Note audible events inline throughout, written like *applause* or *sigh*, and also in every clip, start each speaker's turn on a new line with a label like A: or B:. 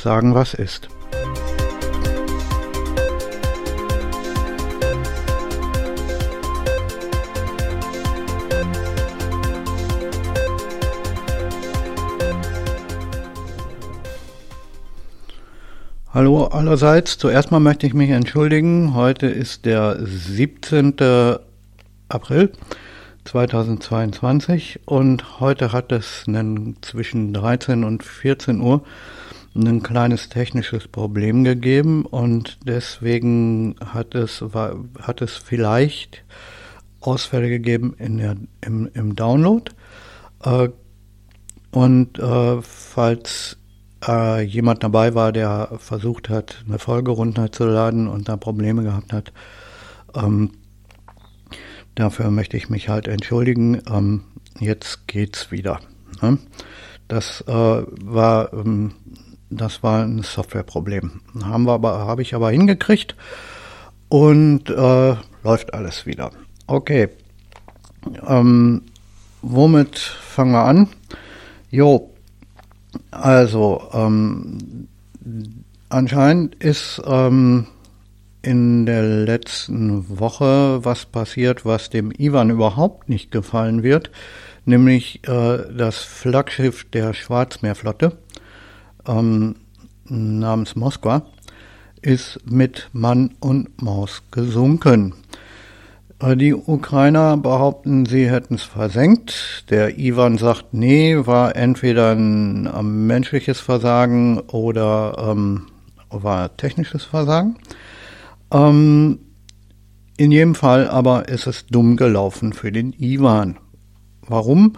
A: sagen, was ist. Hallo allerseits. Zuerst mal möchte ich mich entschuldigen. Heute ist der 17. April 2022 und heute hat es einen, zwischen 13 und 14 Uhr ein kleines technisches Problem gegeben und deswegen hat es, war, hat es vielleicht Ausfälle gegeben in der, im, im Download. Äh, und äh, falls äh, jemand dabei war, der versucht hat, eine Folge runterzuladen und da Probleme gehabt hat. Ähm, dafür möchte ich mich halt entschuldigen. Ähm, jetzt geht's wieder. Ne? Das war ähm, das war ein Softwareproblem. Haben wir aber habe ich aber hingekriegt und äh, läuft alles wieder. Okay. Ähm, womit fangen wir an? Jo, also, ähm, anscheinend ist ähm, in der letzten Woche was passiert, was dem Ivan überhaupt nicht gefallen wird, nämlich äh, das Flaggschiff der Schwarzmeerflotte ähm, namens Moskwa ist mit Mann und Maus gesunken. Äh, die Ukrainer behaupten, sie hätten es versenkt. Der Ivan sagt, nee, war entweder ein menschliches Versagen oder ähm, war technisches Versagen. Ähm, in jedem Fall aber ist es dumm gelaufen für den Ivan. Warum?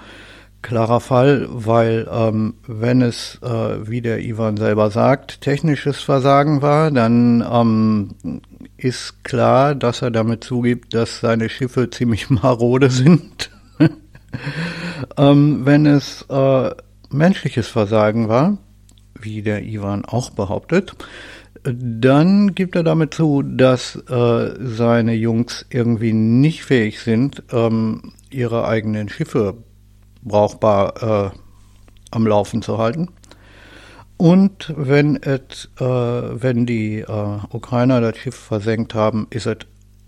A: Klarer Fall, weil ähm, wenn es, äh, wie der Ivan selber sagt, technisches Versagen war, dann ähm, ist klar, dass er damit zugibt, dass seine Schiffe *laughs* ziemlich marode sind. *laughs* ähm, wenn es äh, menschliches Versagen war, wie der Ivan auch behauptet, dann gibt er damit zu, dass äh, seine Jungs irgendwie nicht fähig sind, ähm, ihre eigenen Schiffe brauchbar äh, am Laufen zu halten. Und wenn, et, äh, wenn die äh, Ukrainer das Schiff versenkt haben, ist es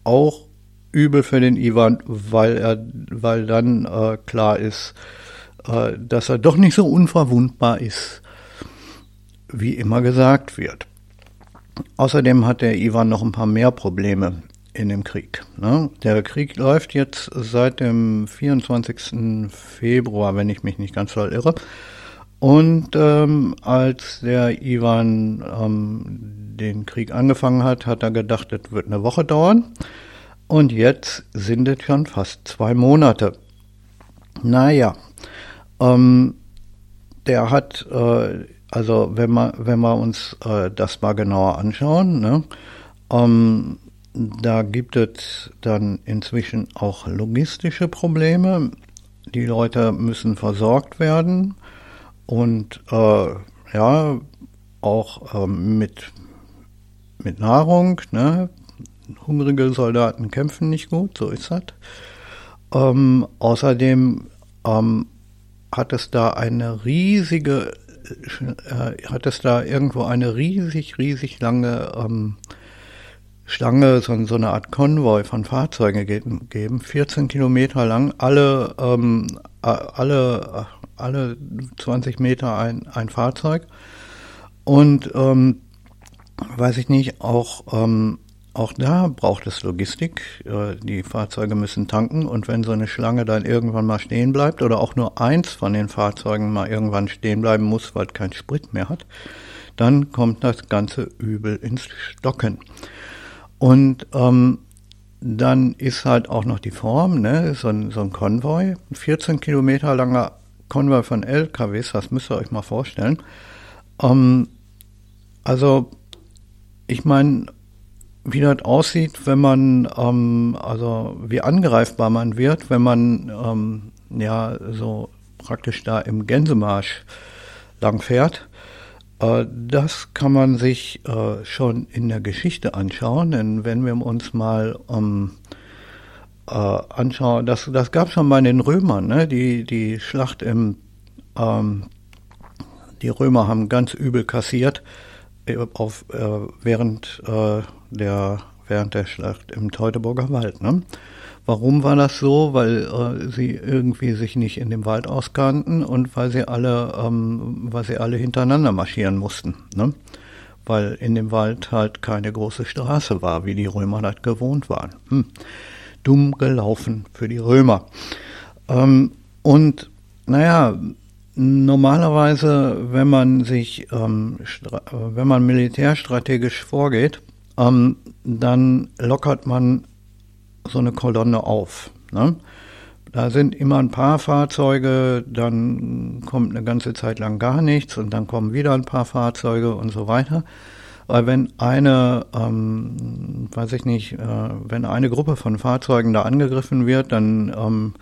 A: auch übel für den Ivan, weil er, weil dann äh, klar ist, äh, dass er doch nicht so unverwundbar ist, wie immer gesagt wird. Außerdem hat der Ivan noch ein paar mehr Probleme in dem Krieg. Ne? Der Krieg läuft jetzt seit dem 24. Februar, wenn ich mich nicht ganz doll irre. Und ähm, als der Ivan ähm, den Krieg angefangen hat, hat er gedacht, es wird eine Woche dauern. Und jetzt sind es schon fast zwei Monate. Naja, ähm, der hat, äh, also wenn wir, wenn wir uns äh, das mal genauer anschauen, ne, ähm, da gibt es dann inzwischen auch logistische Probleme. Die Leute müssen versorgt werden und äh, ja, auch ähm, mit, mit Nahrung. Ne? Hungrige Soldaten kämpfen nicht gut, so ist das. Ähm, außerdem ähm, hat es da eine riesige, äh, hat es da irgendwo eine riesig, riesig lange ähm, Schlange, so, so, eine Art Konvoi von Fahrzeugen gegeben, 14 Kilometer lang, alle, ähm, alle alle 20 Meter ein, ein Fahrzeug. Und ähm, weiß ich nicht, auch, ähm, auch da braucht es Logistik. Äh, die Fahrzeuge müssen tanken und wenn so eine Schlange dann irgendwann mal stehen bleibt oder auch nur eins von den Fahrzeugen mal irgendwann stehen bleiben muss, weil es keinen Sprit mehr hat, dann kommt das ganze übel ins Stocken. Und ähm, dann ist halt auch noch die Form, ne? so, ein, so ein Konvoi, 14 Kilometer langer Konvoi von LKWs, das müsst ihr euch mal vorstellen. Ähm, also, ich meine, wie das aussieht, wenn man, ähm, also wie angreifbar man wird, wenn man ähm, ja so praktisch da im Gänsemarsch lang fährt. Äh, das kann man sich äh, schon in der Geschichte anschauen, denn wenn wir uns mal ähm, äh, anschauen, das, das gab schon bei den Römern, ne? die, die Schlacht im, ähm, Die Römer haben ganz übel kassiert auf, äh, während, äh, der, während der Schlacht im Teutoburger Wald. Ne? Warum war das so? Weil äh, sie irgendwie sich nicht in dem Wald auskannten und weil sie alle, ähm, weil sie alle hintereinander marschieren mussten. Ne? Weil in dem Wald halt keine große Straße war, wie die Römer das gewohnt waren. Hm. Dumm gelaufen für die Römer. Ähm, und naja, normalerweise, wenn man sich, ähm, wenn man militärstrategisch vorgeht, ähm, dann lockert man so eine Kolonne auf. Ne? Da sind immer ein paar Fahrzeuge, dann kommt eine ganze Zeit lang gar nichts und dann kommen wieder ein paar Fahrzeuge und so weiter. Weil wenn eine, ähm, weiß ich nicht, äh, wenn eine Gruppe von Fahrzeugen da angegriffen wird, dann ähm,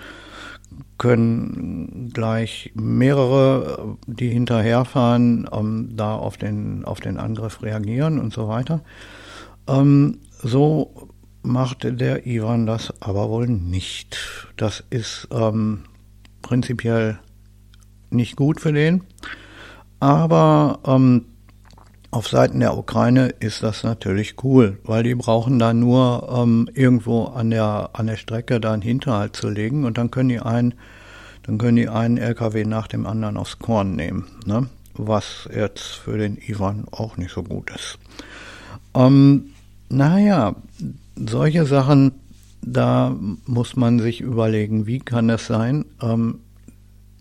A: können gleich mehrere, die hinterherfahren, ähm, da auf den, auf den Angriff reagieren und so weiter. Ähm, so machte der Ivan das aber wohl nicht. Das ist ähm, prinzipiell nicht gut für den. Aber ähm, auf Seiten der Ukraine ist das natürlich cool, weil die brauchen da nur ähm, irgendwo an der an der Strecke da einen Hinterhalt zu legen und dann können die einen dann können die einen LKW nach dem anderen aufs Korn nehmen, ne? was jetzt für den Ivan auch nicht so gut ist. Ähm, naja, solche Sachen, da muss man sich überlegen, wie kann das sein? Ähm,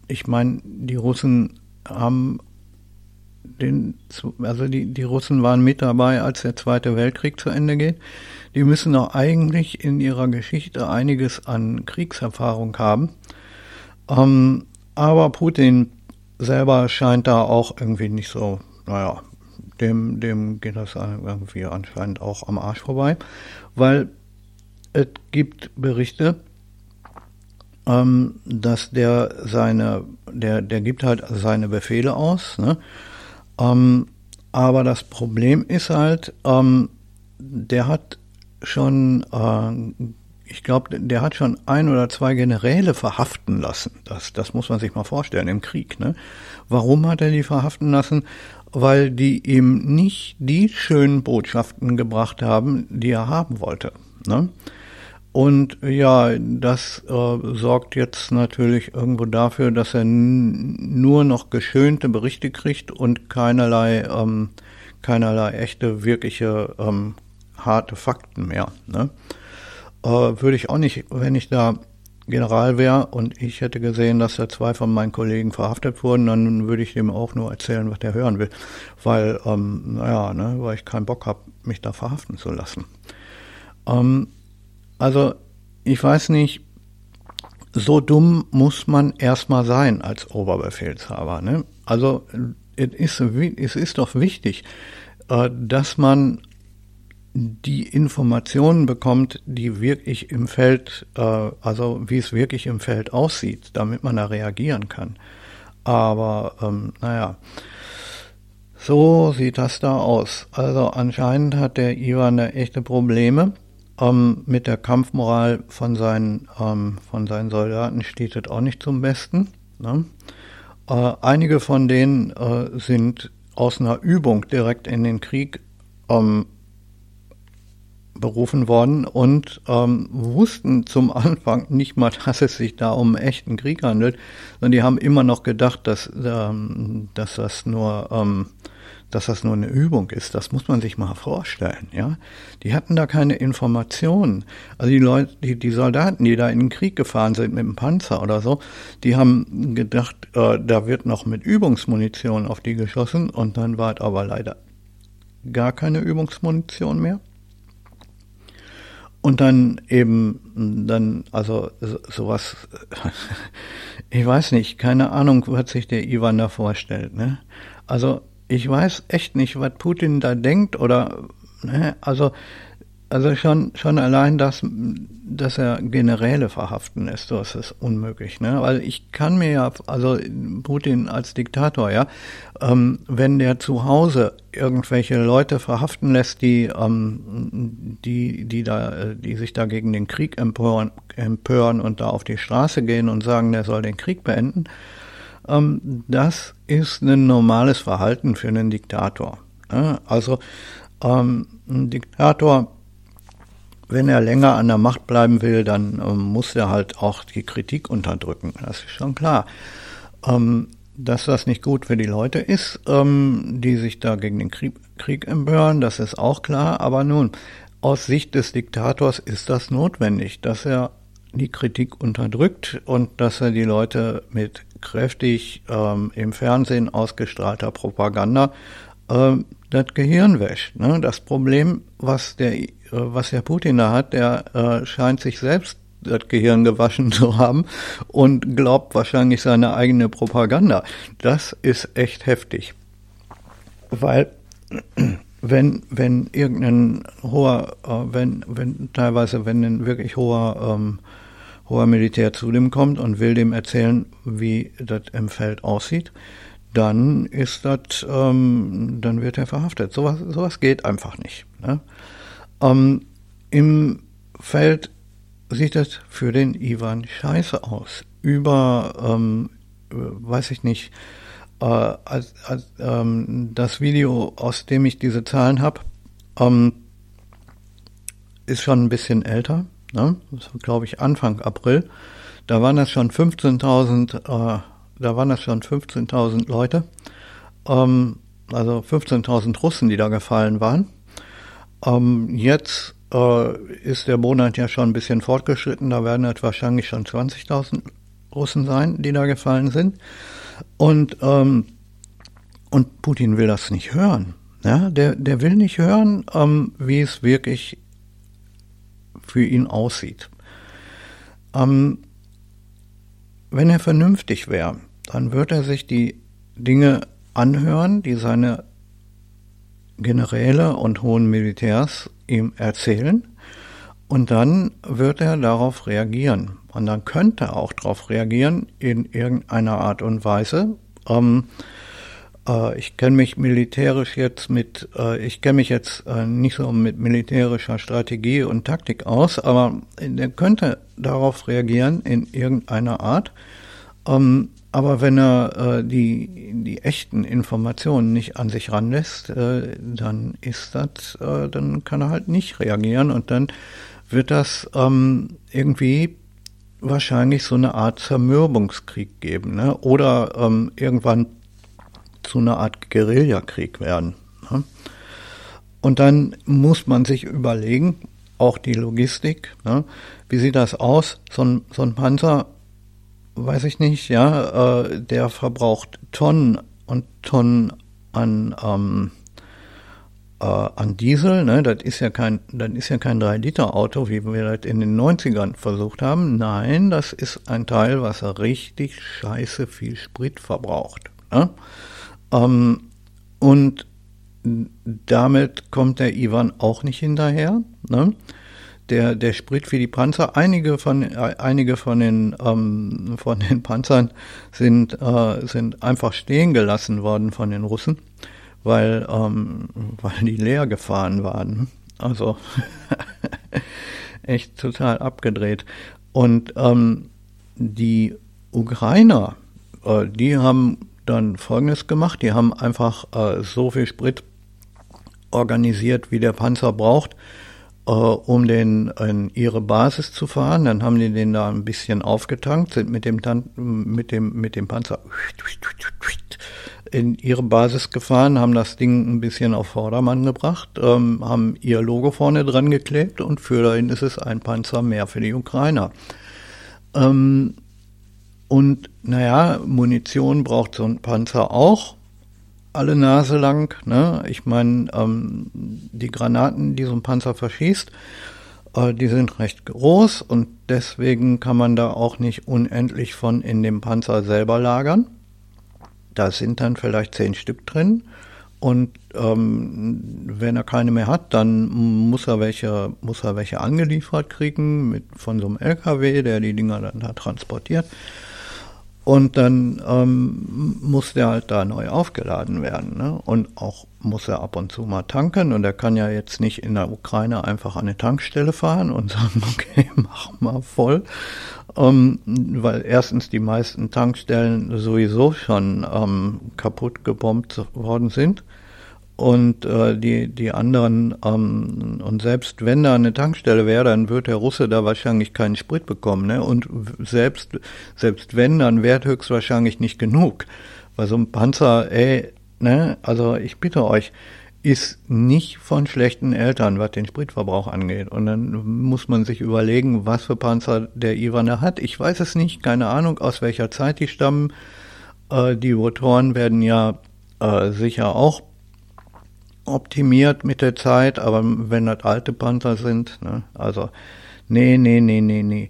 A: ich meine, die Russen haben den, also die, die Russen waren mit dabei, als der Zweite Weltkrieg zu Ende geht. Die müssen auch eigentlich in ihrer Geschichte einiges an Kriegserfahrung haben. Ähm, aber Putin selber scheint da auch irgendwie nicht so, naja, dem, dem geht das irgendwie anscheinend auch am Arsch vorbei, weil es gibt Berichte, ähm, dass der seine, der, der gibt halt seine Befehle aus, ne? Ähm, aber das Problem ist halt, ähm, der hat schon, äh, ich glaube, der hat schon ein oder zwei Generäle verhaften lassen. Das, das muss man sich mal vorstellen im Krieg. Ne? Warum hat er die verhaften lassen? Weil die ihm nicht die schönen Botschaften gebracht haben, die er haben wollte. Ne? Und ja, das äh, sorgt jetzt natürlich irgendwo dafür, dass er nur noch geschönte Berichte kriegt und keinerlei, ähm, keinerlei echte, wirkliche, ähm, harte Fakten mehr. Ne? Äh, Würde ich auch nicht, wenn ich da General wäre und ich hätte gesehen, dass da zwei von meinen Kollegen verhaftet wurden, dann würde ich dem auch nur erzählen, was der hören will. Weil, ähm, naja, ne, weil ich keinen Bock habe, mich da verhaften zu lassen. Ähm, also ich weiß nicht, so dumm muss man erstmal sein als Oberbefehlshaber. Ne? Also es ist, es ist doch wichtig, äh, dass man die Informationen bekommt, die wirklich im Feld, äh, also wie es wirklich im Feld aussieht, damit man da reagieren kann. Aber ähm, naja, so sieht das da aus. Also anscheinend hat der Ivan da echte Probleme ähm, mit der Kampfmoral von seinen, ähm, von seinen Soldaten steht es auch nicht zum Besten. Ne? Äh, einige von denen äh, sind aus einer Übung direkt in den Krieg ähm, berufen worden und ähm, wussten zum Anfang nicht mal, *laughs* dass es sich da um echten Krieg handelt, sondern die haben immer noch gedacht, dass, ähm, dass das nur ähm, dass das nur eine Übung ist. Das muss man sich mal vorstellen, ja. Die hatten da keine Informationen. Also die Leute, die, die Soldaten, die da in den Krieg gefahren sind mit dem Panzer oder so, die haben gedacht, äh, da wird noch mit Übungsmunition auf die geschossen und dann war es aber leider gar keine Übungsmunition mehr. Und dann eben, dann, also sowas, *laughs* ich weiß nicht, keine Ahnung, was sich der Ivan da vorstellt. Ne? Also ich weiß echt nicht, was Putin da denkt oder, ne, also, also schon, schon allein das, dass er Generäle verhaften lässt, das ist unmöglich, ne, weil ich kann mir ja, also Putin als Diktator, ja, ähm, wenn der zu Hause irgendwelche Leute verhaften lässt, die, ähm, die, die da, die sich da gegen den Krieg empören, empören und da auf die Straße gehen und sagen, der soll den Krieg beenden, ähm, das ist ein normales Verhalten für einen Diktator. Ne? Also ähm, ein Diktator, wenn er länger an der Macht bleiben will, dann ähm, muss er halt auch die Kritik unterdrücken. Das ist schon klar. Ähm, dass das nicht gut für die Leute ist, ähm, die sich da gegen den Krieg, Krieg empören, das ist auch klar. Aber nun, aus Sicht des Diktators ist das notwendig, dass er die Kritik unterdrückt und dass er die Leute mit kräftig ähm, im Fernsehen ausgestrahlter Propaganda ähm, das Gehirn wäscht. Ne? Das Problem, was der, was der Putin da hat, der äh, scheint sich selbst das Gehirn gewaschen *laughs* zu haben und glaubt wahrscheinlich seine eigene Propaganda. Das ist echt heftig. Weil *clears throat* wenn, wenn irgendein hoher, äh, wenn, wenn teilweise, wenn ein wirklich hoher, ähm, hoher Militär zu dem kommt und will dem erzählen, wie das im Feld aussieht, dann ist das, ähm, dann wird er verhaftet. Sowas, sowas geht einfach nicht. Ne? Ähm, Im Feld sieht das für den Ivan scheiße aus. Über, ähm, weiß ich nicht, äh, als, als, ähm, das Video, aus dem ich diese Zahlen habe, ähm, ist schon ein bisschen älter. Ne? Das war, glaube ich, Anfang April. Da waren das schon 15.000, äh, da waren das schon 15.000 Leute. Ähm, also 15.000 Russen, die da gefallen waren. Ähm, jetzt äh, ist der Monat ja schon ein bisschen fortgeschritten. Da werden es wahrscheinlich schon 20.000 Russen sein, die da gefallen sind. Und, ähm, und Putin will das nicht hören. Ja, der, der will nicht hören, ähm, wie es wirklich für ihn aussieht. Ähm, wenn er vernünftig wäre, dann würde er sich die Dinge anhören, die seine Generäle und hohen Militärs ihm erzählen und dann wird er darauf reagieren. Und dann könnte er auch darauf reagieren in irgendeiner Art und Weise. Ähm, äh, ich kenne mich militärisch jetzt mit, äh, ich kenne mich jetzt äh, nicht so mit militärischer Strategie und Taktik aus, aber er könnte darauf reagieren in irgendeiner Art. Ähm, aber wenn er äh, die, die echten Informationen nicht an sich ranlässt, äh, dann ist das, äh, dann kann er halt nicht reagieren und dann wird das ähm, irgendwie wahrscheinlich so eine Art Zermürbungskrieg geben, ne? Oder ähm, irgendwann zu einer Art Guerillakrieg werden. Ne? Und dann muss man sich überlegen, auch die Logistik, ne? wie sieht das aus? So ein, so ein Panzer weiß ich nicht, ja, äh, der verbraucht Tonnen und Tonnen an, ähm, äh, an Diesel, ne, das ist ja kein, das ist ja kein 3-Liter-Auto, wie wir das in den 90ern versucht haben. Nein, das ist ein Teil, was richtig scheiße viel Sprit verbraucht. Ne? Ähm, und damit kommt der Ivan auch nicht hinterher. Ne? Der, der Sprit für die Panzer. Einige von, einige von den, ähm, von den Panzern sind, äh, sind einfach stehen gelassen worden von den Russen, weil, ähm, weil die leer gefahren waren. Also *laughs* echt total abgedreht. Und ähm, die Ukrainer, äh, die haben dann Folgendes gemacht. Die haben einfach äh, so viel Sprit organisiert, wie der Panzer braucht äh, um den in ihre Basis zu fahren. Dann haben die den da ein bisschen aufgetankt, sind mit dem, Tan mit dem, mit dem Panzer in ihre Basis gefahren, haben das Ding ein bisschen auf Vordermann gebracht, ähm, haben ihr Logo vorne dran geklebt und für dahin ist es ein Panzer mehr für die Ukrainer. Ähm, und naja, Munition braucht so ein Panzer auch alle Nase lang. Ne? Ich meine, ähm, die Granaten, die so ein Panzer verschießt, äh, die sind recht groß und deswegen kann man da auch nicht unendlich von in dem Panzer selber lagern. Da sind dann vielleicht zehn Stück drin. Und ähm, wenn er keine mehr hat, dann muss er welche, muss er welche angeliefert kriegen mit von so einem LKW, der die Dinger dann da transportiert. Und dann ähm, muss der halt da neu aufgeladen werden. Ne? Und auch muss er ab und zu mal tanken. Und er kann ja jetzt nicht in der Ukraine einfach an eine Tankstelle fahren und sagen, *laughs* okay, mach mal voll. ähm, weil erstens die meisten Tankstellen sowieso schon ähm, kaputt gebombt worden sind und äh, die, die anderen, ähm, und selbst wenn da eine Tankstelle wäre, dann wird der Russe da wahrscheinlich keinen Sprit bekommen. Ne? Und selbst, selbst wenn, dann wäre höchstwahrscheinlich nicht genug. Weil so ein Panzer, ey, ne, also ich bitte euch, ist nicht von schlechten Eltern, was den Spritverbrauch angeht. Und dann muss man sich überlegen, was für Panzer der Ivaner hat. Ich weiß es nicht, keine Ahnung, aus welcher Zeit die stammen. Äh, die Motoren werden ja äh, sicher auch optimiert mit der Zeit, aber wenn das alte Panzer sind, ne, also nee, nee, nee, nee, nee.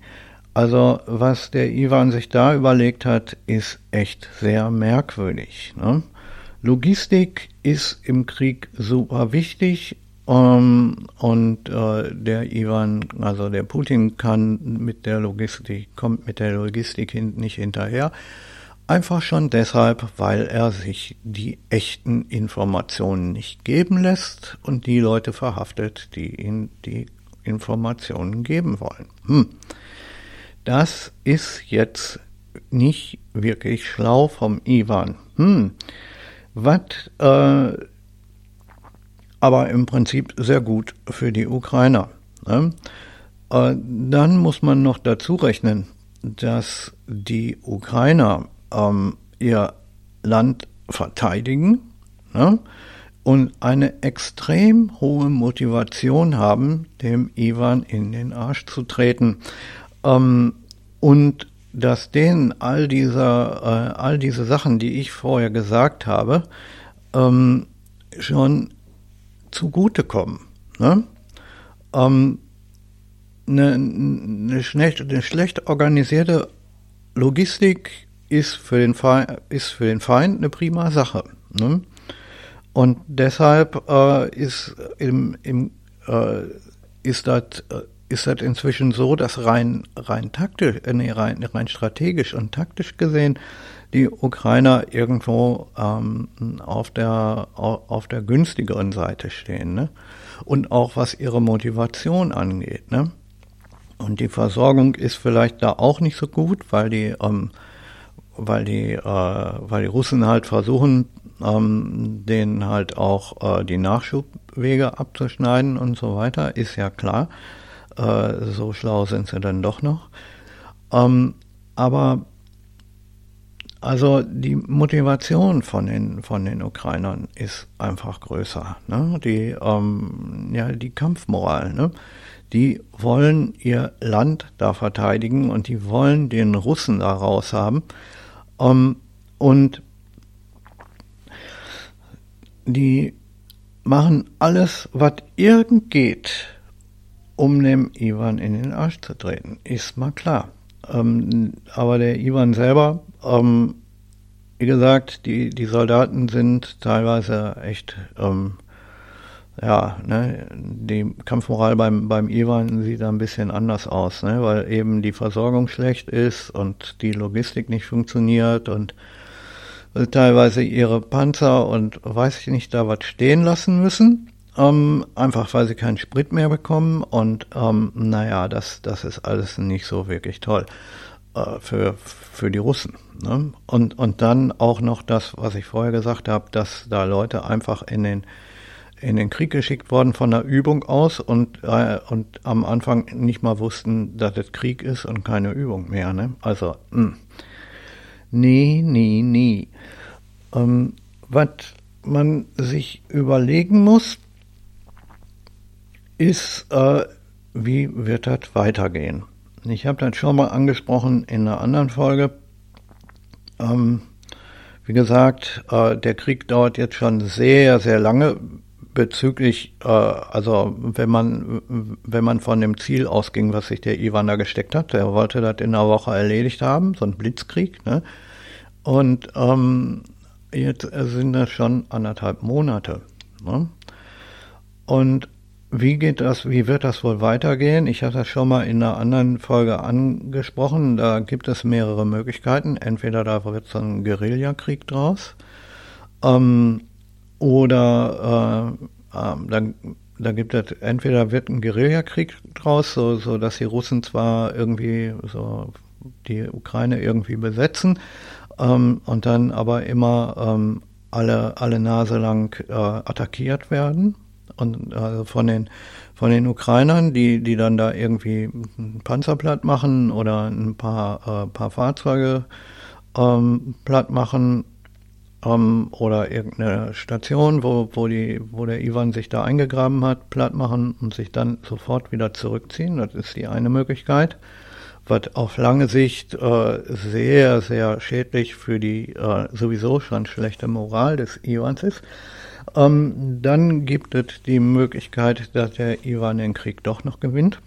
A: Also was der Ivan sich da überlegt hat, ist echt sehr merkwürdig. Ne? Logistik ist im Krieg super wichtig um, ähm, und äh, der Ivan, also der Putin kann mit der Logistik, kommt mit der Logistik hin, nicht hinterher. Einfach schon deshalb, weil er sich die echten Informationen nicht geben lässt und die Leute verhaftet, die ihm die Informationen geben wollen. Hm. Das ist jetzt nicht wirklich schlau vom Ivan. Hm. Was äh, aber im Prinzip sehr gut für die Ukrainer. Ne? Äh, dann muss man noch dazu rechnen, dass die Ukrainer ähm, ihr Land verteidigen ne? und eine extrem hohe Motivation haben, dem Ivan in den Arsch zu treten. Ähm, und dass denen all diese, äh, all diese Sachen, die ich vorher gesagt habe, ähm, schon zugutekommen. Ne? Ähm, eine, eine, schlecht, eine schlecht organisierte Logistik ist für den Feind, ist für den Feind eine prima Sache. Ne? Und deshalb äh, ist im, im äh, ist das äh, ist das inzwischen so, dass rein, rein taktisch, äh, nee, rein, rein strategisch und taktisch gesehen die Ukrainer irgendwo ähm, auf, der, auf der günstigeren Seite stehen. Ne? Und auch was ihre Motivation angeht. Ne? Und die Versorgung ist vielleicht da auch nicht so gut, weil die, ähm, weil die, äh, weil die Russen halt versuchen, ähm, denen halt auch äh, die Nachschubwege abzuschneiden und so weiter, ist ja klar. Äh, so schlau sind sie dann doch noch. Ähm, aber also die Motivation von den von den Ukrainern ist einfach größer. Ne? Die ähm, ja die Kampfmoral. Ne? Die wollen ihr Land da verteidigen und die wollen den Russen da raus haben. Ähm, und die machen alles, was irgend geht, um dem Ivan in den Arsch zu treten. Ist mal klar. Ähm, aber der Ivan selber, ähm, wie gesagt, die, die Soldaten sind teilweise echt, ähm, ja, ne, die Kampfmoral beim, beim Ivan sieht ein bisschen anders aus, ne, weil eben die Versorgung schlecht ist und die Logistik nicht funktioniert und teilweise ihre Panzer und weiß ich nicht da was stehen lassen müssen ähm, einfach weil sie keinen Sprit mehr bekommen und ähm, naja, das, das ist alles nicht so wirklich toll äh, für, für die Russen. Ne? Und, und dann auch noch das, was ich vorher gesagt habe, dass da Leute einfach in den in den Krieg geschickt worden von der Übung aus und, äh, und am Anfang nicht mal wussten, dass es Krieg ist und keine Übung mehr. Ne? Also, mh. Hm. nee, nee, nee. Ähm, was man sich überlegen muss, ist, äh, wie wird das weitergehen? Ich habe das schon mal angesprochen in einer anderen Folge. Ähm, wie gesagt, äh, der Krieg dauert jetzt schon sehr, sehr lange bezüglich, äh, also wenn man, wenn man von dem Ziel ausging, was sich der Ivan da gesteckt hat, der wollte das in einer Woche erledigt haben, so ein Blitzkrieg, ne? Und ähm, jetzt sind das schon anderthalb Monate. Ne? Und wie geht das, wie wird das wohl weitergehen? Ich hatte das schon mal in einer anderen Folge angesprochen. Da gibt es mehrere Möglichkeiten. Entweder da wird so ein Guerillakrieg draus, ähm, oder äh, äh, dann da gibt es entweder wird ein Guerillakrieg draus, so, so dass die Russen zwar irgendwie so die Ukraine irgendwie besetzen ähm, und dann aber immer ähm, alle, alle Nase lang äh, attackiert werden. Und also von den von den Ukrainern, die, die dann da irgendwie ein Panzer platt machen oder ein paar, äh, paar Fahrzeuge ähm, platt machen ähm, oder irgendeine Station, wo, wo, die, wo der Ivan sich da eingegraben hat, platt machen und sich dann sofort wieder zurückziehen. Das ist die eine Möglichkeit was auf lange Sicht äh, sehr, sehr schädlich für die äh, sowieso schon schlechte Moral des Iwans ist. Ähm, dann gibt es die Möglichkeit, dass der Iwan den Krieg doch noch gewinnt.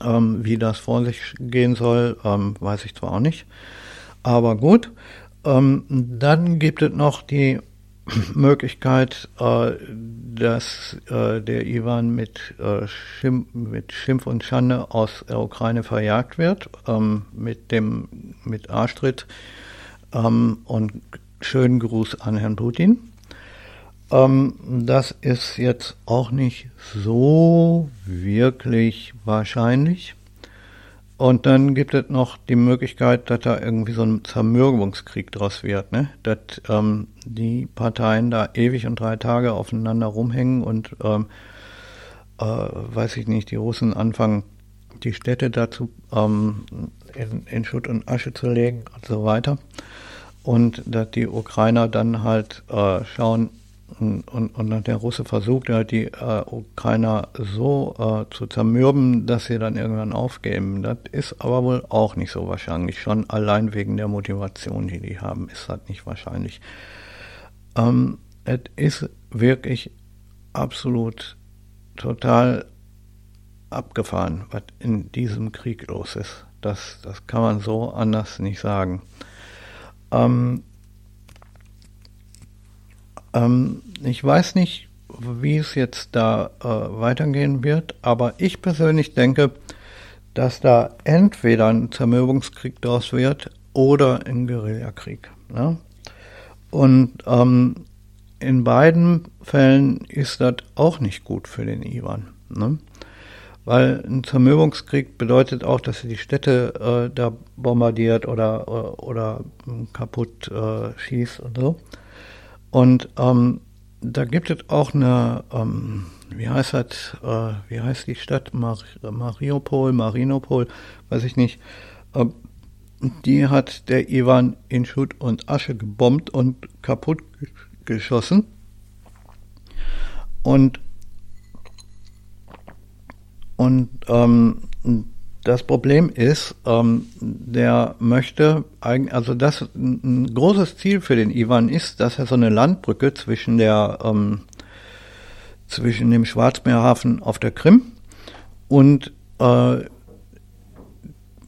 A: Ähm, wie das vor sich gehen soll, ähm, weiß ich zwar auch nicht. Aber gut. Ähm, dann gibt es noch die *clears throat* Möglichkeit, äh, dass äh, der Iwan mit, äh, Schimpf, mit Schimpf und Schande aus der Ukraine verjagt wird, ähm, mit dem mit Arschtritt ähm, und schönen Gruß an Herrn Putin. Ähm, das ist jetzt auch nicht so wirklich wahrscheinlich. Und dann gibt es noch die Möglichkeit, dass da irgendwie so ein Zermürbungskrieg draus wird, ne? Dass ähm, die Parteien da ewig und drei Tage aufeinander rumhängen und ähm, äh, weiß ich nicht, die Russen anfangen, die Städte dazu ähm, in, in Schutt und Asche zu legen und so weiter. Und dass die Ukrainer dann halt äh, schauen, und, und, und der Russe versucht halt die äh, Ukrainer so äh, zu zermürben, dass sie dann irgendwann aufgeben. Das ist aber wohl auch nicht so wahrscheinlich. Schon allein wegen der Motivation, die die haben, ist das nicht wahrscheinlich. Ähm, es ist wirklich absolut total abgefahren, was in diesem Krieg los ist. Das, das kann man so anders nicht sagen. Ähm, ähm, ich weiß nicht, wie es jetzt da äh, weitergehen wird, aber ich persönlich denke, dass da entweder ein Zermürbungskrieg daraus wird oder ein Guerillakrieg. Ne? Und ähm, in beiden Fällen ist das auch nicht gut für den Iwan. Ne? Weil ein Zermürbungskrieg bedeutet auch, dass er die Städte äh, da bombardiert oder, oder, oder kaputt äh, schießt und so. Und ähm, da gibt es auch eine, ähm, wie heißt das, äh, wie heißt die Stadt? Mar Mariupol, Marinopol, weiß ich nicht. Äh, die hat der Ivan in Schutt und Asche gebombt und kaputt geschossen. Und, und ähm, das Problem ist, ähm, der möchte, also das ein großes Ziel für den Ivan ist, dass er so eine Landbrücke zwischen der ähm, zwischen dem Schwarzmeerhafen auf der Krim und äh,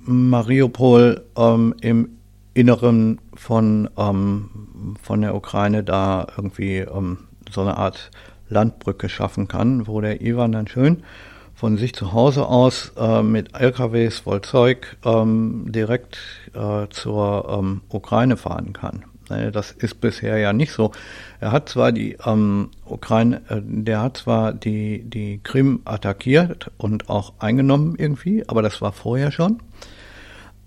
A: Mariupol ähm, im Inneren von ähm, von der Ukraine da irgendwie ähm, so eine Art Landbrücke schaffen kann, wo der Ivan dann schön von sich zu Hause aus äh, mit LKWs voll Zeug ähm, direkt äh, zur ähm, Ukraine fahren kann. Ne, das ist bisher ja nicht so. Er hat zwar die ähm, Ukraine, äh, der hat zwar die, die Krim attackiert und auch eingenommen irgendwie, aber das war vorher schon.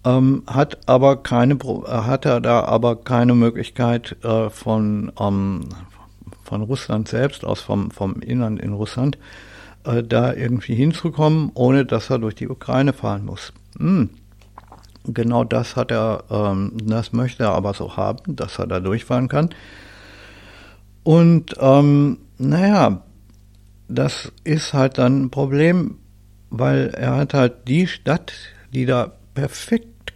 A: Ähm, hat aber keine, hat er da aber keine Möglichkeit äh, von, ähm, von Russland selbst aus, vom, vom Inland in Russland, äh, da irgendwie hinzukommen, ohne dass er durch die Ukraine fahren muss. Hm. Genau das hat er, ähm, das möchte er aber so haben, dass er da durchfahren kann. Und ähm, naja, das ist halt dann ein Problem, weil er hat halt die Stadt, die da perfekt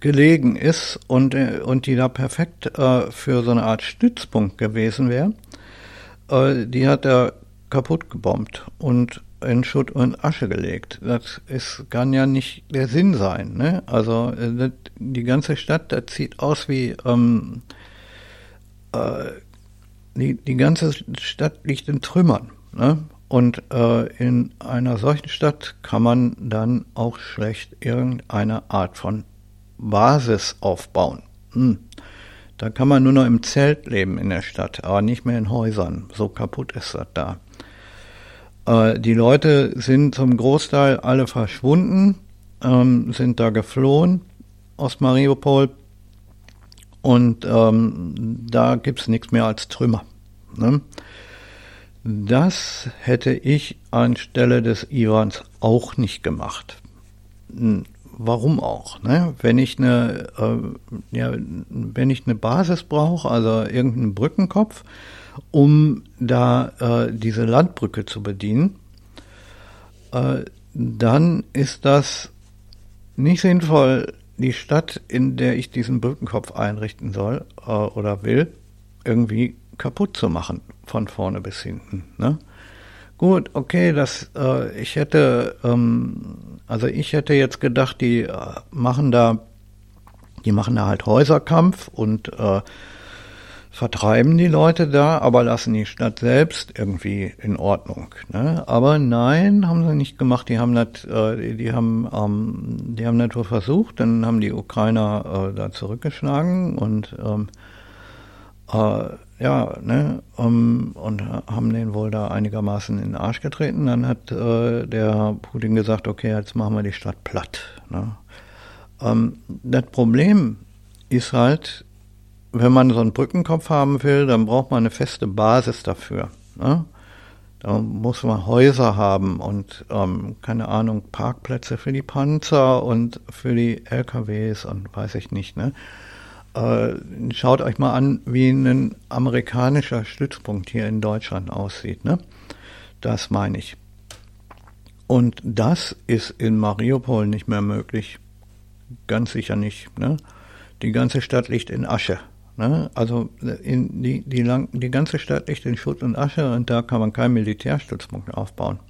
A: gelegen ist und, äh, und die da perfekt äh, für so eine Art Stützpunkt gewesen wäre, äh, die hat er kaputt gebombt und in Schutt und Asche gelegt. Das ist, kann ja nicht der Sinn sein. Ne? Also äh, das, die ganze Stadt, das sieht aus wie ähm, äh, die, die ganze Stadt liegt in Trümmern. Ne? Und äh, in einer solchen Stadt kann man dann auch schlecht irgendeine Art von Basis aufbauen. Hm. Da kann man nur noch im Zelt leben in der Stadt, aber nicht mehr in Häusern. So kaputt ist das da. Äh, die Leute sind zum Großteil alle verschwunden. ähm, sind da geflohen aus Mariupol und ähm, da gibt es nichts mehr als Trümmer. Ne? Das hätte ich anstelle des Irans auch nicht gemacht. Hm, warum auch? Ne? Wenn ich eine, äh, ja, wenn ich eine Basis brauche, also irgendeinen Brückenkopf, um da äh, diese Landbrücke zu bedienen, äh, dann ist das nicht sinnvoll, die Stadt, in der ich diesen Brückenkopf einrichten soll äh, oder will, irgendwie kaputt zu machen, von vorne bis hinten. Ne? Gut, okay, das äh, ich hätte, ähm, also ich hätte jetzt gedacht, die äh, machen da, die machen da halt Häuserkampf und äh, vertreiben die Leute da, aber lassen die Stadt selbst irgendwie in Ordnung. Ne? Aber nein, haben sie nicht gemacht. Die haben das, äh, die haben, ähm, die haben das wohl versucht. Dann haben die Ukrainer äh, da zurückgeschlagen und ähm, äh, ja, ne, um, und haben den wohl da einigermaßen in den Arsch getreten. Dann hat äh, der Putin gesagt, okay, jetzt machen wir die Stadt platt. Ne? Ähm, das Problem ist halt, wenn man so einen Brückenkopf haben will, dann braucht man eine feste Basis dafür. Ne? Da muss man Häuser haben und, ähm, keine Ahnung, Parkplätze für die Panzer und für die LKWs und weiß ich nicht. Ne? Äh, schaut euch mal an, wie ein amerikanischer Stützpunkt hier in Deutschland aussieht. Ne? Das meine ich. Und das ist in Mariupol nicht mehr möglich. Ganz sicher nicht. Ne? Die ganze Stadt liegt in Asche. Ne? Also in die, die, lang, die ganze Stadt liegt in Schutt und Asche und da kann man keinen Militärstützpunkt aufbauen.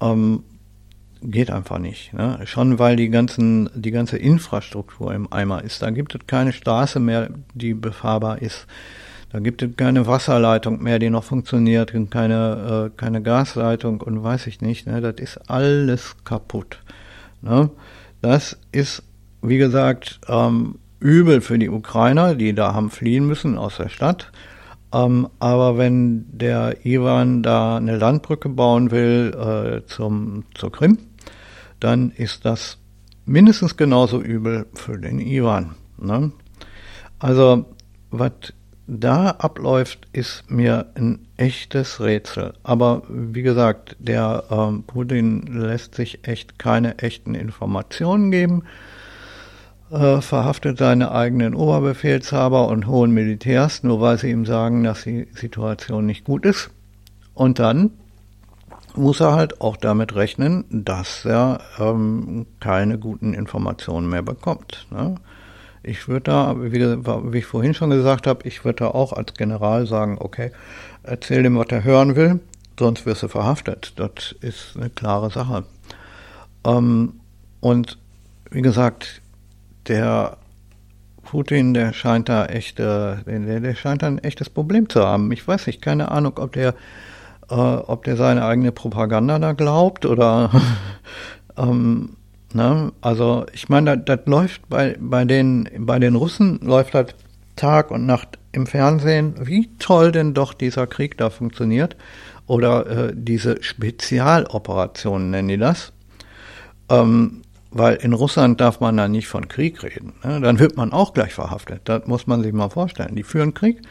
A: Ähm, geht einfach nicht. Ne? Schon weil die ganzen, die ganze Infrastruktur im Eimer ist. Da gibt es keine Straße mehr, die befahrbar ist. Da gibt es keine Wasserleitung mehr, die noch funktioniert, keine, äh, keine Gasleitung und weiß ich nicht. Ne? Das ist alles kaputt. Ne? Das ist, wie gesagt, ähm, übel für die Ukrainer, die da haben fliehen müssen aus der Stadt. Ähm, aber wenn der Iwan da eine Landbrücke bauen will äh, zum, zur Krim, dann ist das mindestens genauso übel für den Iwan. Ne? Also, was da abläuft, ist mir ein echtes Rätsel. Aber wie gesagt, der ähm, Putin lässt sich echt keine echten Informationen geben äh, verhaftet seine eigenen Oberbefehlshaber und hohen Militärs, nur weil sie ihm sagen, dass die Situation nicht gut ist. Und dann muss er halt auch damit rechnen, dass er ähm, keine guten Informationen mehr bekommt. Ne? Ich würde da, wie, wie, ich vorhin schon gesagt habe, ich würde da auch als General sagen, okay, erzähl ihm, was er hören will, sonst wirst du verhaftet. Das ist eine klare Sache. Ähm, und wie gesagt, der Putin, der scheint da echt, äh, der, der scheint da ein echtes Problem zu haben. Ich weiß nicht, keine Ahnung, ob der, äh, ob der seine eigene Propaganda da glaubt oder, *laughs* ähm, ne? Also ich meine, das, läuft bei, bei den, bei den Russen läuft das Tag und Nacht im Fernsehen, wie toll denn doch dieser Krieg da funktioniert. Oder äh, diese Spezialoperationen nennen die das. Ähm, weil in Russland darf man da nicht von Krieg reden. Ne? Dann wird man auch gleich verhaftet. Das muss man sich mal vorstellen. Die führen Krieg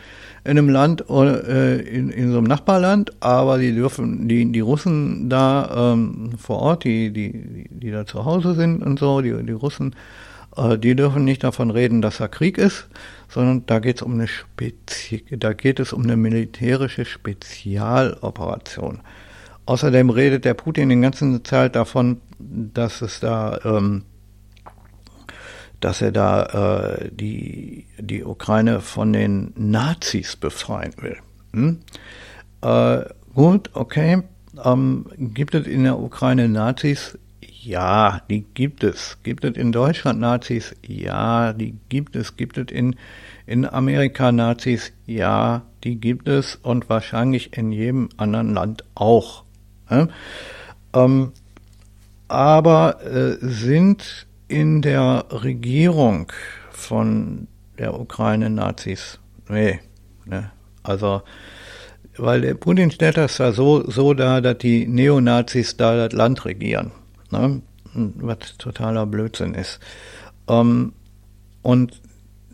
A: in einem Land, äh, in, in so einem Nachbarland, aber die dürfen, die, die Russen da ähm, vor Ort, die, die, die da zu Hause sind und so, die, die Russen, äh, die dürfen nicht davon reden, dass da Krieg ist, sondern da geht es um eine Spezi da geht es um eine militärische Spezialoperation. Außerdem redet der Putin die ganze Zeit davon, dass es da, ähm, dass er da äh, die, die Ukraine von den Nazis befreien will. Hm? Äh, gut, okay. Ähm, gibt es in der Ukraine Nazis? Ja, die gibt es. Gibt es in Deutschland Nazis? Ja, die gibt es. Gibt es in, in Amerika Nazis? Ja, die gibt es und wahrscheinlich in jedem anderen Land auch. Ja? Ähm, aber äh, sind in der Regierung von der Ukraine Nazis. Nee, ne? Also, weil der Putin stellt das da so, so dar, dass die Neonazis da das Land regieren. Ne? was totaler Blödsinn ist. Ähm, und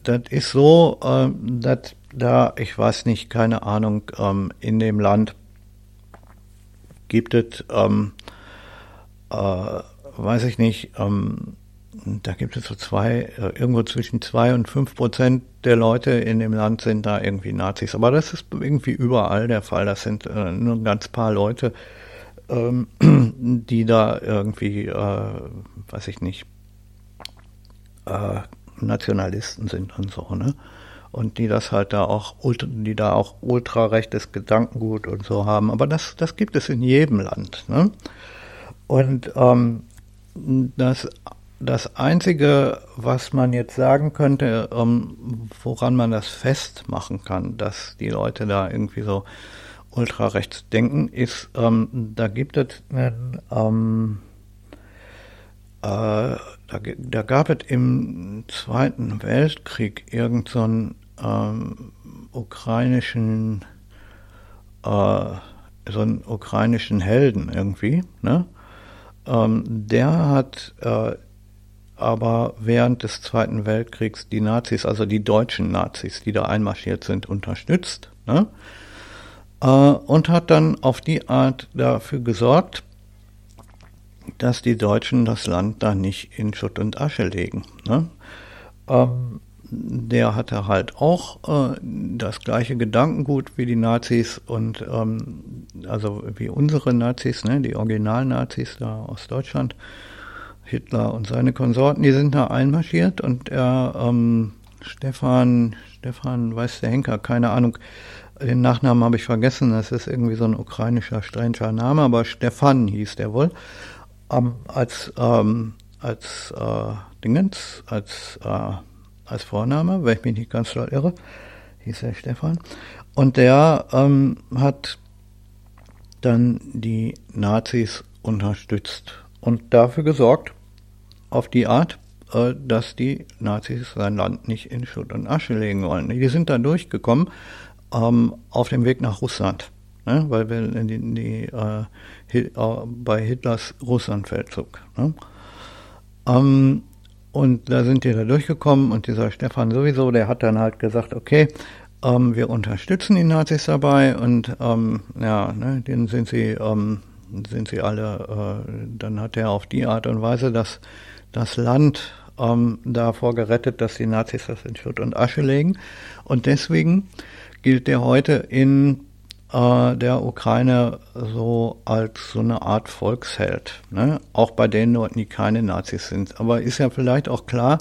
A: das ist so, äh, dass da, ich weiß nicht, keine Ahnung, ähm, in dem Land gibt es, ähm, äh, weiß ich nicht, ähm, da gibt es so zwei, äh, irgendwo zwischen zwei und fünf Prozent der Leute in dem Land sind da irgendwie Nazis. Aber das ist irgendwie überall der Fall. Das sind äh, nur ein ganz paar Leute, ähm, *clears throat* die da irgendwie, äh, weiß ich nicht, äh, Nationalisten sind und so, ne? Und die das halt da auch, die da auch ultrarechtes Gedankengut und so haben. Aber das, das gibt es in jedem Land, ne? Und ähm, das das Einzige, was man jetzt sagen könnte, ähm, woran man das festmachen kann, dass die Leute da irgendwie so ultrarechts denken, ist, ähm, da gibt es einen, ähm, äh, da, da, gab es im Zweiten Weltkrieg irgendeinen so ähm, ukrainischen, äh, so einen ukrainischen Helden irgendwie, ne? Ähm, der hat äh, aber während des Zweiten Weltkriegs die Nazis, also die deutschen Nazis, die da einmarschiert sind, unterstützt. Ne? Äh, und hat dann auf die Art dafür gesorgt, dass die Deutschen das Land da nicht in Schutt und Asche legen. Ne? Ähm, der hatte halt auch äh, das gleiche Gedankengut wie die Nazis und ähm, also wie unsere Nazis, ne, die Original-Nazis da aus Deutschland. Hitler und seine Konsorten, die sind da einmarschiert und er, ähm, Stefan, Stefan weiß der Henker, keine Ahnung, den Nachnamen habe ich vergessen, das ist irgendwie so ein ukrainischer, stranger Name, aber Stefan hieß der wohl, ähm, als, ähm, als äh, Dingens, als, äh, als Vorname, wenn ich mich nicht ganz doll irre, hieß er Stefan. Und der ähm, hat dann die Nazis unterstützt und dafür gesorgt, auf die Art, äh, dass die Nazis sein Land nicht in Schutt und Asche legen wollen. Die sind dann durchgekommen ähm, auf dem Weg nach Russland, ne? weil wir die, die äh, Hit, äh, bei Hitlers Russlandfeldzug. Ne? Ähm, und da sind die da durchgekommen und dieser Stefan sowieso, der hat dann halt gesagt, okay, ähm, wir unterstützen die Nazis dabei und ähm, ja, ne, denen sind sie, ähm, sind sie alle, äh, dann hat er auf die Art und Weise das das Land ähm, davor gerettet, dass die Nazis das in Schutt und Asche legen. Und deswegen gilt der heute in äh, der Ukraine so als so eine Art Volksheld. Ne? Auch bei den Leuten, die keine Nazis sind. Aber ist ja vielleicht auch klar,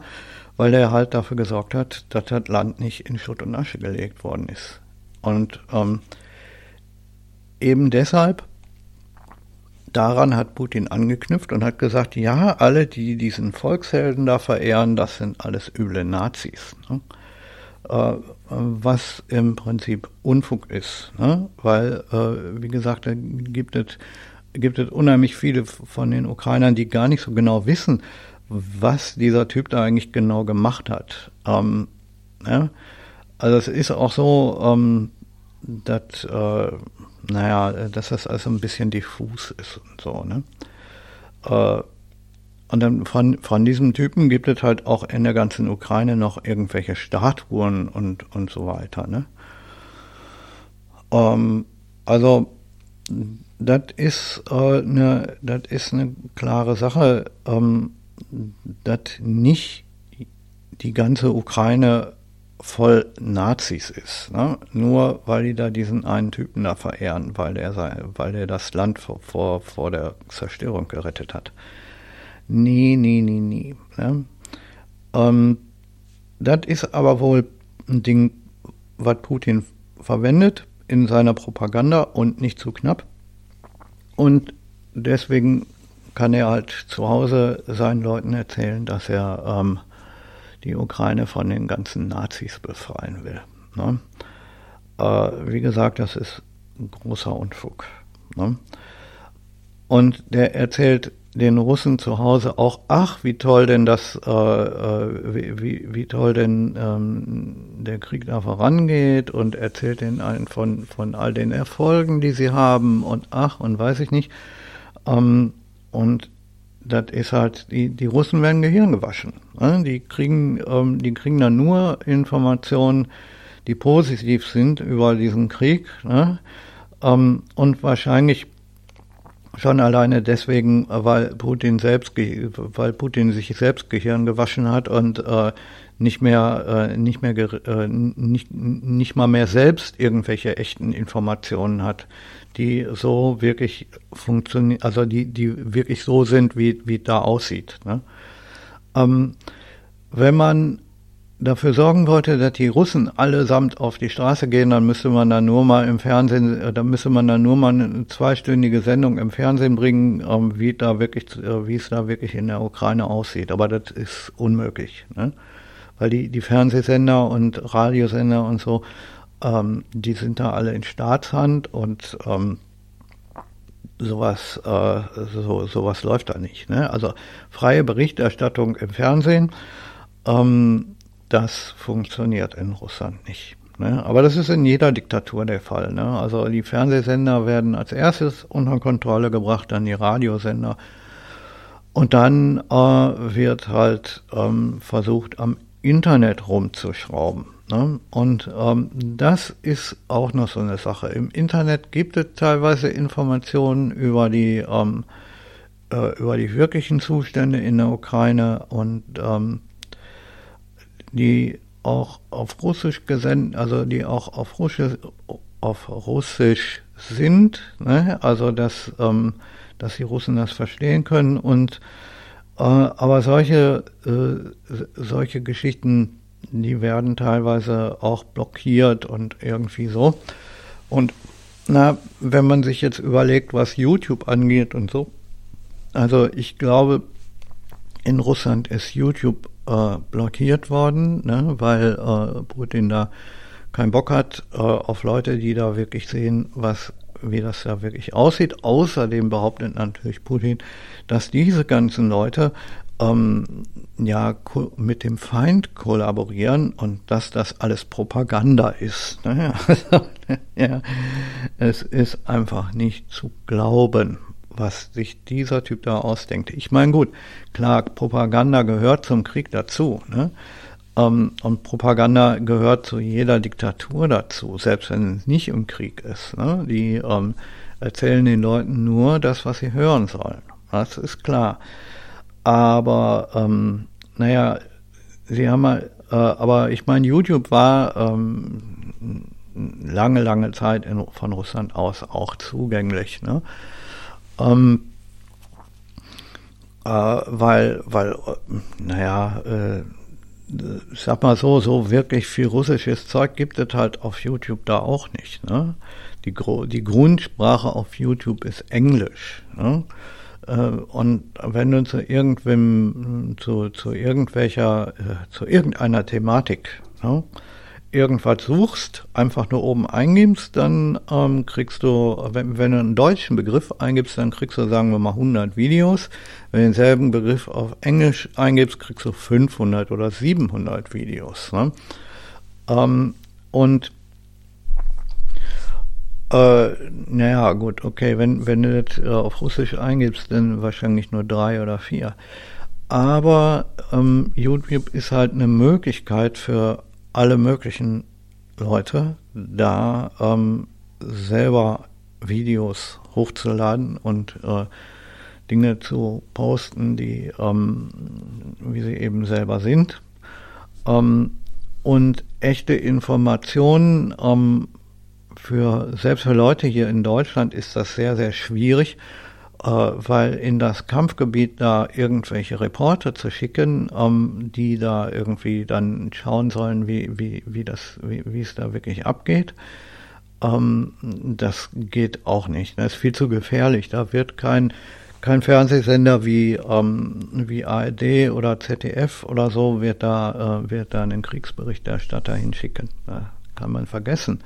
A: weil er halt dafür gesorgt hat, dass das Land nicht in Schutt und Asche gelegt worden ist. Und ähm, eben deshalb daran hat Putin angeknüpft und hat gesagt, ja, alle, die diesen Volkshelden da verehren, das sind alles üble Nazis. Ne? Äh, was im Prinzip Unfug ist, ne? weil, äh, wie gesagt, da gibt es, gibt es unheimlich viele von den Ukrainern, die gar nicht so genau wissen, was dieser Typ da eigentlich genau gemacht hat. Ähm, ne? Also es ist auch so, ähm, dass äh, naja, dass das also ein bisschen diffus ist und so, ne? Äh, und dann von, von diesem Typen gibt es halt auch in der ganzen Ukraine noch irgendwelche Statuen und, und so weiter, ne? Ähm, also, das ist äh, eine, das ist klare Sache, ähm, dass nicht die ganze Ukraine voll Nazis ist. Ne? Nur weil die da diesen einen Typen da verehren, weil der, weil der das Land vor, vor, vor der Zerstörung gerettet hat. Nie, nie, nie, nie. Ne? Ähm, das ist aber wohl ein Ding, was Putin verwendet in seiner Propaganda und nicht zu knapp. Und deswegen kann er halt zu Hause seinen Leuten erzählen, dass er ähm, die Ukraine von den ganzen Nazis befreien will. Ne? Äh, wie gesagt, das ist großer Unfug. Ne? Und der erzählt den Russen zu Hause auch, ach, wie toll denn das, äh, äh wie, wie, wie, toll denn ähm, der Krieg da vorangeht und erzählt den allen von, von all den Erfolgen, die sie haben und ach und weiß ich nicht. Ähm, und das ist halt, die, die Russen werden Gehirn gewaschen. Ne? Die kriegen, ähm, die kriegen dann nur Informationen, die positiv sind über diesen Krieg. Ne? Ähm, und wahrscheinlich schon alleine deswegen, weil Putin selbst, weil Putin sich selbst Gehirn gewaschen hat und äh, nicht mehr, äh, nicht mehr, äh, nicht, nicht mal mehr selbst irgendwelche echten Informationen hat, die so wirklich funktionieren, also die, die wirklich so sind, wie, wie da aussieht. Ne? Ähm, wenn man dafür sorgen wollte, dass die Russen allesamt auf die Straße gehen, dann müsste man da nur mal im Fernsehen, äh, dann müsste man da nur mal eine zweistündige Sendung im Fernsehen bringen, ähm, wie da wirklich, äh, wie es da wirklich in der Ukraine aussieht. Aber das ist unmöglich. Ne? weil die, die Fernsehsender und Radiosender und so, ähm, die sind da alle in Staatshand und ähm, sowas, äh, so, sowas läuft da nicht. Ne? Also freie Berichterstattung im Fernsehen, ähm, das funktioniert in Russland nicht. Ne? Aber das ist in jeder Diktatur der Fall. Ne? Also die Fernsehsender werden als erstes unter Kontrolle gebracht, dann die Radiosender. Und dann äh, wird halt ähm, versucht, am Internet rumzuschrauben. Ne? Und ähm, das ist auch noch so eine Sache. Im Internet gibt es teilweise Informationen über die, ähm, äh, über die wirklichen Zustände in der Ukraine und ähm, die auch auf Russisch gesendet, also die auch auf Russisch, auf Russisch sind, ne? also dass, ähm, dass die Russen das verstehen können und äh, aber solche, äh, solche Geschichten, die werden teilweise auch blockiert und irgendwie so. Und na, wenn man sich jetzt überlegt, was YouTube angeht und so, also ich glaube, in Russland ist YouTube äh, blockiert worden, ne, weil äh, Putin da keinen Bock hat äh, auf Leute, die da wirklich sehen, was wie das da wirklich aussieht. Außerdem behauptet natürlich Putin, dass diese ganzen Leute ähm, ja mit dem Feind kollaborieren und dass das alles Propaganda ist. Ne? *laughs* ja, es ist einfach nicht zu glauben, was sich dieser Typ da ausdenkt. Ich meine, gut, klar, Propaganda gehört zum Krieg dazu. Ne? Ähm, und Propaganda gehört zu jeder Diktatur dazu, selbst wenn es nicht im Krieg ist. Ne? Die ähm, erzählen den Leuten nur das, was sie hören sollen. Das ist klar. Aber ähm, naja, sie haben mal, äh, aber ich meine, YouTube war ähm, lange, lange Zeit in, von Russland aus auch zugänglich. Ne? Ähm, äh, weil, weil, naja, äh, ich sag mal so, so wirklich viel russisches Zeug gibt es halt auf YouTube da auch nicht. Ne? Die, die Grundsprache auf YouTube ist Englisch. Ne? Äh, und wenn du zu irgendwem, zu, zu irgendwelcher, äh, zu irgendeiner Thematik ne, irgendwas suchst, einfach nur oben eingibst, dann ähm, kriegst du, wenn, wenn, du einen deutschen Begriff eingibst, dann kriegst du, sagen wir mal, 100 Videos. Wenn du denselben Begriff auf Englisch eingibst, kriegst du 500 oder 700 Videos. Ne? Ähm, und äh, naja, gut, okay, wenn, wenn du das äh, auf Russisch eingibst, dann wahrscheinlich nur drei oder vier. Aber ähm, YouTube ist halt eine Möglichkeit für alle möglichen Leute, da ähm, selber Videos hochzuladen und äh, Dinge zu posten, die, ähm, wie sie eben selber sind. Ähm, und echte Informationen ähm, für, selbst für Leute hier in Deutschland ist das sehr, sehr schwierig, weil in das Kampfgebiet da irgendwelche Reporter zu schicken, ähm, die da irgendwie dann schauen sollen, wie, wie, wie das, wie, wie es da wirklich abgeht. Ähm, das geht auch nicht. Das ist viel zu gefährlich. Da wird kein, kein Fernsehsender wie, ähm, wie ARD oder ZDF oder so wird da, äh, wird da einen Kriegsberichterstatter hinschicken. Da kann man vergessen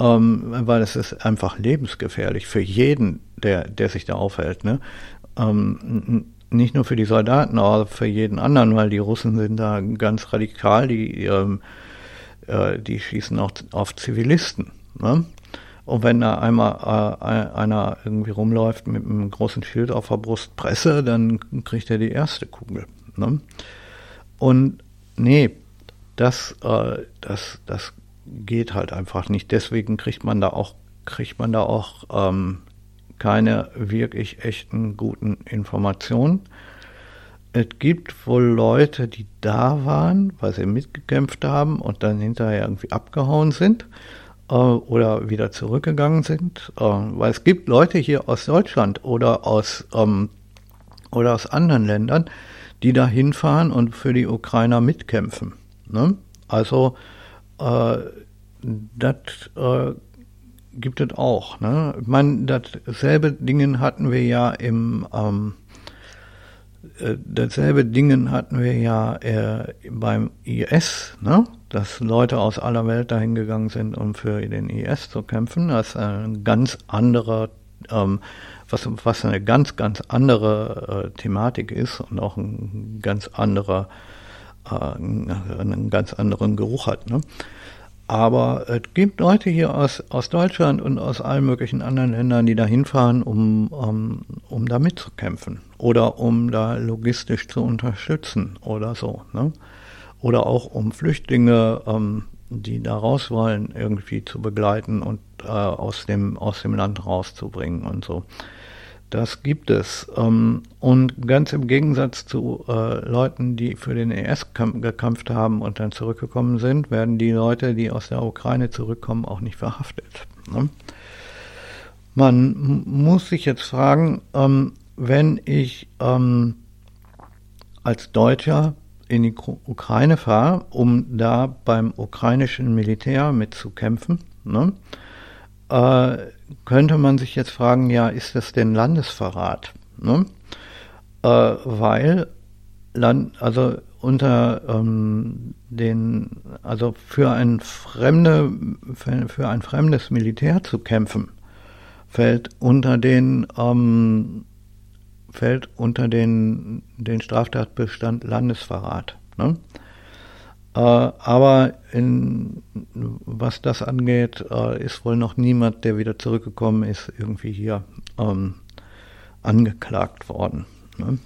A: ähm, weil es ist einfach lebensgefährlich für jeden, der, der sich da aufhält. Ne? Ähm, nicht nur für die Soldaten, aber für jeden anderen, weil die Russen sind da ganz radikal, die, ähm, äh, die schießen auch auf Zivilisten. Ne? Und wenn da einmal äh, einer irgendwie rumläuft mit einem großen Schild auf der Brust Presse, dann kriegt er die erste Kugel. Ne? Und nee, das, äh, das, das geht halt einfach nicht. Deswegen kriegt man da auch, kriegt man da auch ähm, keine wirklich echten guten Informationen. Es gibt wohl Leute, die da waren, weil sie mitgekämpft haben und dann hinterher irgendwie abgehauen sind äh, oder wieder zurückgegangen sind. Äh, weil es gibt Leute hier aus Deutschland oder aus, ähm, oder aus anderen Ländern, die da hinfahren und für die Ukrainer mitkämpfen. Ne? Also äh, das äh, gibt es auch. Ne? Ich meine, dasselbe Dingen hatten wir ja im ähm, äh, dasselbe Dingen hatten wir ja äh, beim IS, ne? dass Leute aus aller Welt dahin gegangen sind, um für den IS zu kämpfen. Das ist ein ganz anderer, ähm, was, was eine ganz, ganz andere äh, Thematik ist und auch ein ganz anderer, äh, einen ganz anderen Geruch hat. Ne? Aber es gibt Leute hier aus, aus Deutschland und aus allen möglichen anderen Ländern, die da hinfahren, um, um, um da mitzukämpfen oder um da logistisch zu unterstützen oder so. Ne? Oder auch um Flüchtlinge, ähm, die da raus wollen, irgendwie zu begleiten und äh, aus, dem, aus dem Land rauszubringen und so. Das gibt es. Ähm, und ganz im Gegensatz zu äh, Leuten, die für den ES gekämpft haben und dann zurückgekommen sind, werden die Leute, die aus der Ukraine zurückkommen, auch nicht verhaftet. Ne? Man muss sich jetzt fragen, ähm, wenn ich ähm, als Deutscher in die Ukraine fahre, um da beim ukrainischen Militär mitzukämpfen, ne, äh, könnte man sich jetzt fragen, ja, ist das denn Landesverrat? Ne? Äh, weil Land, also unter ähm, den, also für ein fremde, für, für, ein fremdes Militär zu kämpfen, fällt unter den ähm, fällt unter den, den Straftatbestand Landesverrat. Ne? Äh, aber in, was das angeht, äh, ist wohl noch niemand, der wieder zurückgekommen ist, irgendwie hier ähm, angeklagt worden. Ne?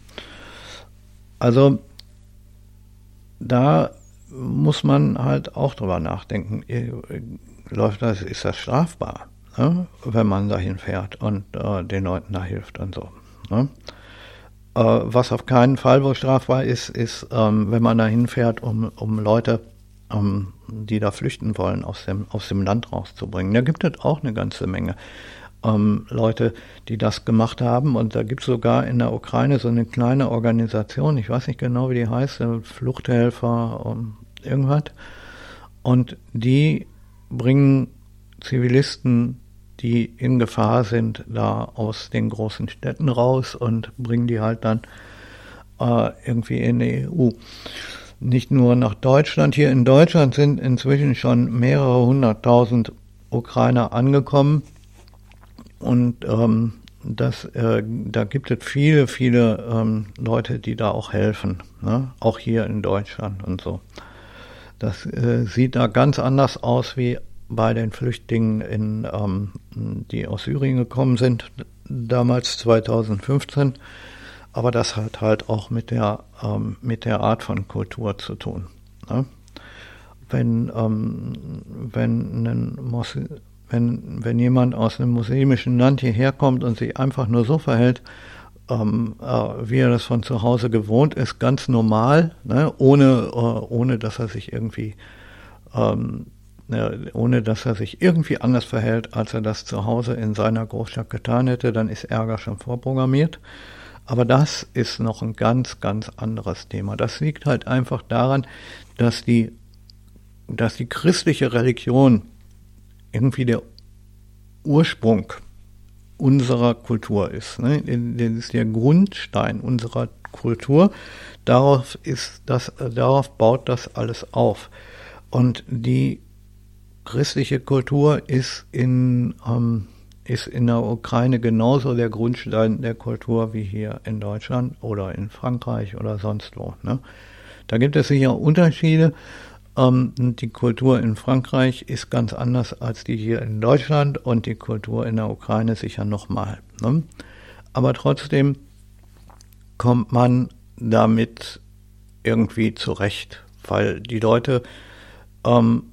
A: Also da muss man halt auch drüber nachdenken. Läuft das, ist das strafbar, ne? wenn man dahin fährt und äh, den Leuten da hilft und so. Ne? Äh, was auf keinen Fall wohl strafbar ist, ist, ähm, wenn man da hinfährt, um, um Leute, ähm, die da flüchten wollen, aus dem, aus dem Land rauszubringen. Da gibt es auch eine ganze Menge. Ähm, Leute, die das gemacht haben. Und da gibt es sogar in der Ukraine so eine kleine Organisation, ich weiß nicht genau, wie die heißt, Fluchthelfer, um, irgendwas. Und die bringen Zivilisten die in Gefahr sind, da aus den großen Städten raus und bringen die halt dann äh, irgendwie in die EU. Nicht nur nach Deutschland. Hier in Deutschland sind inzwischen schon mehrere hunderttausend Ukrainer angekommen. Und ähm, das, äh, da gibt es viele, viele ähm, Leute, die da auch helfen. Ne? Auch hier in Deutschland und so. Das äh, sieht da ganz anders aus wie bei den Flüchtlingen, in, ähm, die aus Syrien gekommen sind, damals 2015. Aber das hat halt auch mit der, ähm, mit der Art von Kultur zu tun. Ne? Wenn, ähm, wenn, ein wenn, wenn jemand aus einem muslimischen Land hierher kommt und sich einfach nur so verhält, ähm, äh, wie er das von zu Hause gewohnt ist, ganz normal, ne? ohne, äh, ohne dass er sich irgendwie ähm, ohne dass er sich irgendwie anders verhält, als er das zu Hause in seiner Großstadt getan hätte, dann ist Ärger schon vorprogrammiert. Aber das ist noch ein ganz, ganz anderes Thema. Das liegt halt einfach daran, dass die, dass die christliche Religion irgendwie der Ursprung unserer Kultur ist. Ne? Das ist der Grundstein unserer Kultur. Darauf ist das, darauf baut das alles auf. Und die christliche Kultur ist in, ähm, ist in der Ukraine genauso der Grundstein der Kultur wie hier in Deutschland oder in Frankreich oder sonst wo. Ne? Da gibt es sicher Unterschiede, Ähm, die Kultur in Frankreich ist ganz anders als die hier in Deutschland und die Kultur in der Ukraine sicher nochmal. Ne? Aber trotzdem kommt man damit irgendwie zurecht, weil die Leute, ähm,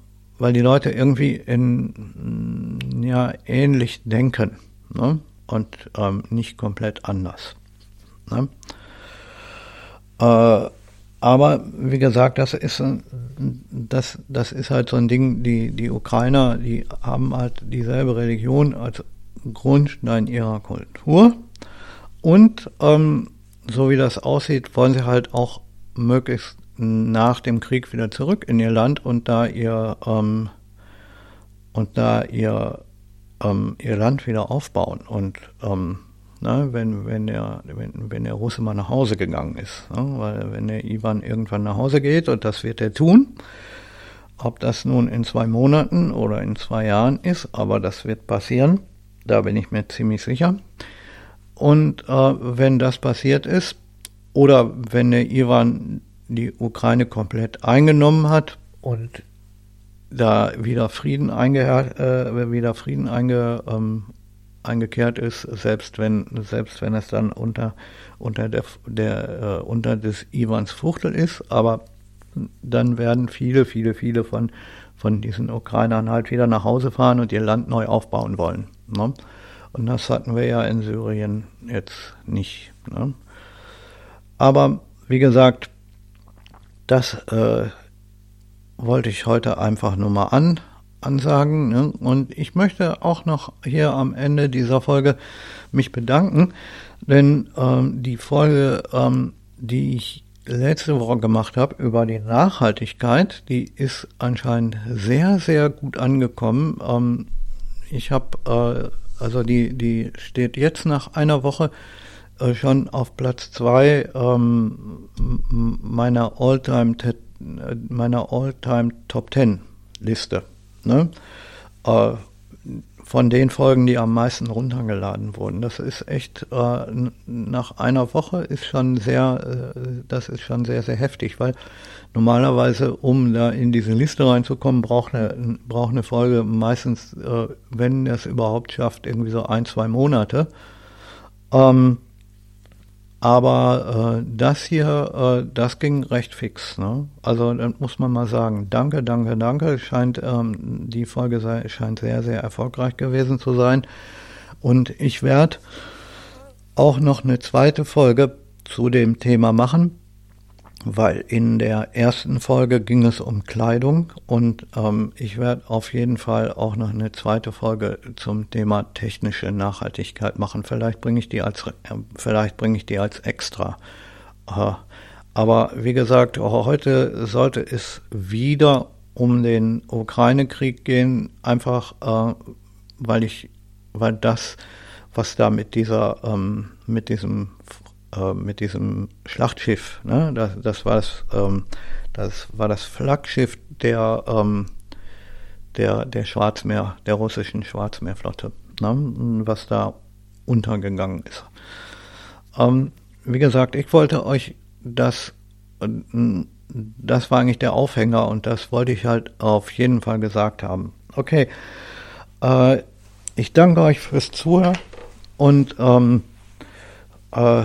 A: weil die Leute irgendwie in ja ähnlich denken ne? und ähm, nicht komplett anders. Ne? Äh, aber wie gesagt, das ist das, das ist halt so ein Ding, die, die Ukrainer, die haben halt dieselbe Religion als Grundstein ihrer Kultur. Und ähm, so wie das aussieht, wollen sie halt auch möglichst nach dem Krieg wieder zurück in ihr Land und da ihr ähm, und da ihr ähm, ihr Land wieder aufbauen und ähm, ne, wenn, wenn, der, wenn, wenn der Russe mal nach Hause gegangen ist. Ne, weil wenn der Ivan irgendwann nach Hause geht, und das wird er tun, ob das nun in zwei Monaten oder in zwei Jahren ist, aber das wird passieren, da bin ich mir ziemlich sicher. Und äh, wenn das passiert ist, oder wenn der Ivan die Ukraine komplett eingenommen hat und da wieder Frieden, äh, wieder Frieden einge, ähm, eingekehrt ist, selbst wenn, selbst wenn es dann unter, unter der, der, äh, unter des Iwans Fuchtel ist, aber dann werden viele, viele, viele von, von diesen Ukrainern halt wieder nach Hause fahren und ihr Land neu aufbauen wollen. Ne? Und das hatten wir ja in Syrien jetzt nicht. Ne? Aber wie gesagt, das äh, wollte ich heute einfach nur mal an, ansagen. Ne? Und ich möchte auch noch hier am Ende dieser Folge mich bedanken, denn ähm, die Folge, ähm, die ich letzte Woche gemacht habe über die Nachhaltigkeit, die ist anscheinend sehr, sehr gut angekommen. Ähm, ich habe, äh, also die, die steht jetzt nach einer Woche äh, schon auf Platz zwei ähm, meiner All-Time meiner All-Time Top Ten Liste. Ne? Äh, von den Folgen, die am meisten runtergeladen wurden. Das ist echt äh, nach einer Woche ist schon sehr, äh, das ist schon sehr, sehr heftig, weil normalerweise, um da in diese Liste reinzukommen, braucht eine, braucht eine Folge meistens, äh, wenn es überhaupt schafft, irgendwie so ein, zwei Monate. Ähm, aber äh, das hier, äh, das ging recht fix. Ne? Also dann muss man mal sagen, danke, danke, danke. Scheint ähm, die Folge sei, scheint sehr, sehr erfolgreich gewesen zu sein. Und ich werde auch noch eine zweite Folge zu dem Thema machen weil in der ersten Folge ging es um Kleidung und ähm, ich werde auf jeden Fall auch noch eine zweite Folge zum Thema technische Nachhaltigkeit machen. Vielleicht bringe ich die als äh, vielleicht bringe ich die als extra. Äh, aber wie gesagt, heute sollte es wieder um den Ukraine-Krieg gehen, einfach äh, weil ich, weil das, was da mit dieser, ähm, mit diesem äh, mit diesem Schlachtschiff. Ne? Das, das, war das, ähm, das war das Flaggschiff der, ähm, der, der Schwarzmeer, der russischen Schwarzmeerflotte, ne? was da untergegangen ist. Ähm, wie gesagt, ich wollte euch das, das war eigentlich der Aufhänger und das wollte ich halt auf jeden Fall gesagt haben. Okay, äh, ich danke euch fürs Zuhören und ähm, äh,